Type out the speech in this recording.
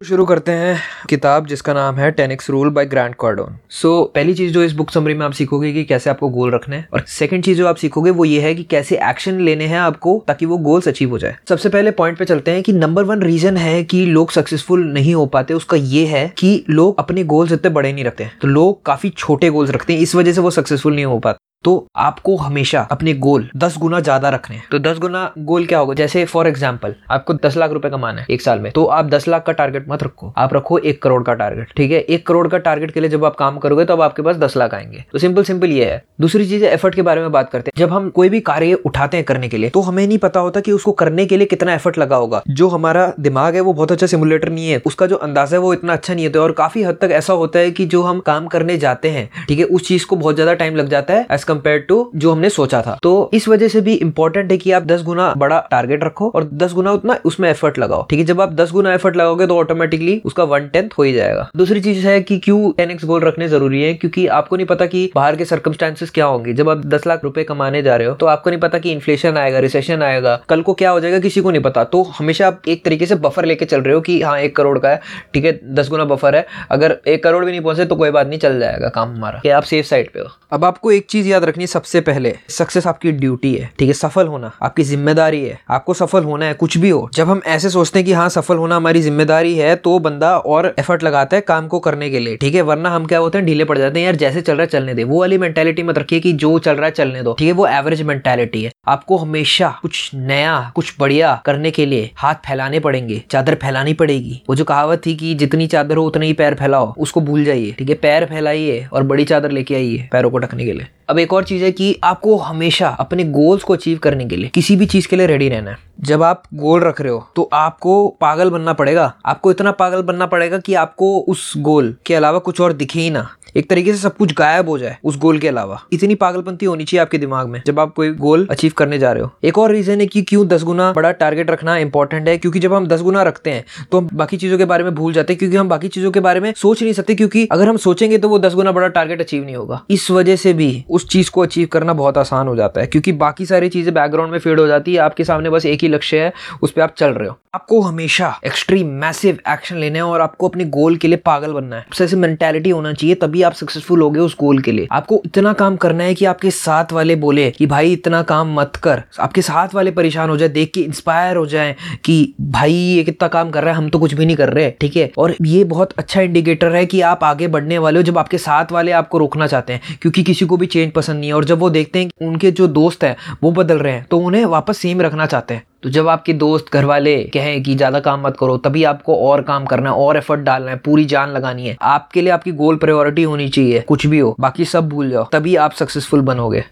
शुरू करते हैं किताब जिसका नाम है ten X rule by Grant Cardone so पहली चीज़ जो इस बुक समरी में आप सीखोगे कि कैसे आपको गोल रखने हैं, और सेकंड चीज़ जो आप सीखोगे वो ये है कि कैसे एक्शन लेने हैं आपको ताकि वो गोल्स अचीव हो जाए। सबसे पहले पॉइंट पे चलते हैं कि नंबर वन रीजन है कि लोग सक्सेसफुल नहीं हो पाते, उसका ये है कि लोग अपने गोल्स इतने बड़े नहीं रखते तो लोग काफ़ी छोटे गोल्स रखते हैं, इस वजह से वो सक्सेसफुल नहीं हो पाते। तो आपको हमेशा अपने गोल दस गुना ज़्यादा रखने हैं। तो दस गुना गोल क्या होगा? जैसे फॉर एग्ज़ाम्पल आपको दस लाख रुपए कमाना है एक साल में तो आप दस लाख का टारगेट मत रखो। आप रखो एक करोड़ का टारगेट ठीक है? एक करोड़ का टारगेट के लिए जब आप काम करोगे तो अब आपके पास दस लाख आएँगे। तो सिंपल सिंपल ये है। दूसरी चीज़ एफर्ट के बारे में बात करते हैं। जब हम कोई भी कार्य उठाते हैं करने के लिए तो हमें नहीं पता होता कि उसको करने के लिए कितना एफर्ट लगा होगा। जो हमारा दिमाग है, वो बहुत अच्छा सिमुलेटर नहीं है। उसका जो अंदाज़ा है, वो इतना अच्छा नहीं होता और काफ़ी हद तक ऐसा होता है कि जो हम काम करने जाते हैं, ठीक है? उस चीज़ को बहुत ज़्यादा टाइम लग जाता है। कंपेयर टू जो हमने सोचा था। तो इस वजह से भी इंपॉर्टेंट है कि आप दस गुना बड़ा टारगेट रखो और दस गुना उतना उसमें एफर्ट लगाओ, ठीक है? जब आप दस गुना एफर्ट लगाओगे तो ऑटोमेटिकली उसका वन टेंथ हो ही जाएगा। दूसरी चीज़ है कि क्यों टेन एक्स गोल रखने ज़रूरी है? क्योंकि आपको नहीं पता कि बाहर के सर्कमस्टांसेस क्या होंगे। जब आप दस लाख रुपए कमाने जा रहे हो तो आपको नहीं पता कि इन्फ्लेशन आएगा रिसेशन आएगा। कल को क्या हो जाएगा, किसी को नहीं पता। तो हमेशा आप एक तरीके से बफर लेके चल रहे हो कि हाँ एक करोड़ का है, ठीक है? दस गुना बफर है। अगर एक करोड़ भी नहीं पहुँचे तो कोई बात नहीं, चल जाएगा काम हमारा। आप सेफ़ साइड पे हो? अब आपको एक चीज़ याद रखनी सबसे पहले सक्सेस आपकी ड्यूटी है, ठीक है? सफल होना आपकी ज़िम्मेदारी है। आपको सफल होना है, कुछ भी हो। जब हम ऐसे सोचते हैं कि हाँ सफल होना हमारी ज़िम्मेदारी है तो बंदा और एफर्ट लगाता है काम को करने के लिए, ठीक है? वरना हम क्या होते हैं, ढीले पड़ जाते हैं, यार, जैसे चल रहा है, चलने दे। वो वाली मेंटेलिटी मत रखिए कि जो चल रहा है, चलने दो, ठीक है? वो एवरेज मेंटेलिटी है। आपको हमेशा कुछ नया, कुछ बढ़िया करने के लिए हाथ फैलाने पड़ेंगे, चादर फैलानी पड़ेगी। वो जो कहावत थी कि जितनी चादर हो उतने ही पैर फैलाओ, उसको भूल जाइए, ठीक है? पैर फैलाइए और बड़ी चादर लेके आइए पैरों को ढकने के लिए। अब एक और चीज़ है कि आपको हमेशा अपने गोल्स को अचीव करने के लिए किसी भी चीज़ के लिए रेडी रहना है। जब आप गोल रख रहे हो तो आपको पागल बनना पड़ेगा। आपको इतना पागल बनना पड़ेगा कि आपको उस गोल के अलावा कुछ और दिखे ही ना। एक तरीके से सब कुछ गायब हो जाए उस गोल के अलावा। इतनी पागलपंती होनी चाहिए आपके दिमाग में, जब आप कोई गोल अचीव करने जा रहे हो। एक और रीजन है कि क्यों दस गुना बड़ा टारगेट रखना इंपॉर्टेंट है, क्योंकि जब हम दस गुना रखते हैं तो हम बाकी चीज़ों के बारे में भूल जाते हैं, क्योंकि हम बाकी चीज़ों के बारे में सोच नहीं सकते, क्योंकि अगर हम सोचेंगे तो वो दस गुना बड़ा टारगेट अचीव नहीं होगा। इस वजह से भी उस चीज़ को अचीव करना बहुत आसान हो जाता है, क्योंकि बाकी सारी चीज़ें बैकग्राउंड में फेड हो जाती है, आपके सामने बस एक ही लक्ष्य है उस पर आप चल रहे हो। आपको हमेशा एक्सट्रीम मैसिव एक्शन लेने हैं और आपको अपने गोल के लिए पागल बनना है। ऐसे मेंटेलिटी होना चाहिए, तभी आप सक्सेसफुल होगे उस गोल के लिए। आपको इतना काम करना है कि आपके साथ वाले बोले कि भाई इतना काम मत कर। आपके साथ वाले परेशान हो जाए, देख के इंस्पायर हो जाए कि भाई ये कितना काम कर रहा है, हम तो कुछ भी नहीं कर रहे, ठीक है? और ये बहुत अच्छा इंडिकेटर है कि आप आगे बढ़ने वाले हो जब आपके साथ वाले आपको रोकना चाहते हैं, क्योंकि किसी को भी चेंज पसंद नहीं है। और जब वो देखते हैं उनके जो दोस्त हैं, वो बदल रहे हैं तो उन्हें वापस सेम रखना चाहते हैं। तो जब आपके दोस्त घर वाले कहें कि ज़्यादा काम मत करो, तभी आपको और काम करना है, और एफर्ट डालना है, पूरी जान लगानी है। आपके लिए आपकी गोल प्रायोरिटी होनी चाहिए, कुछ भी हो, बाकी सब भूल जाओ, तभी आप सक्सेसफुल बनोगे।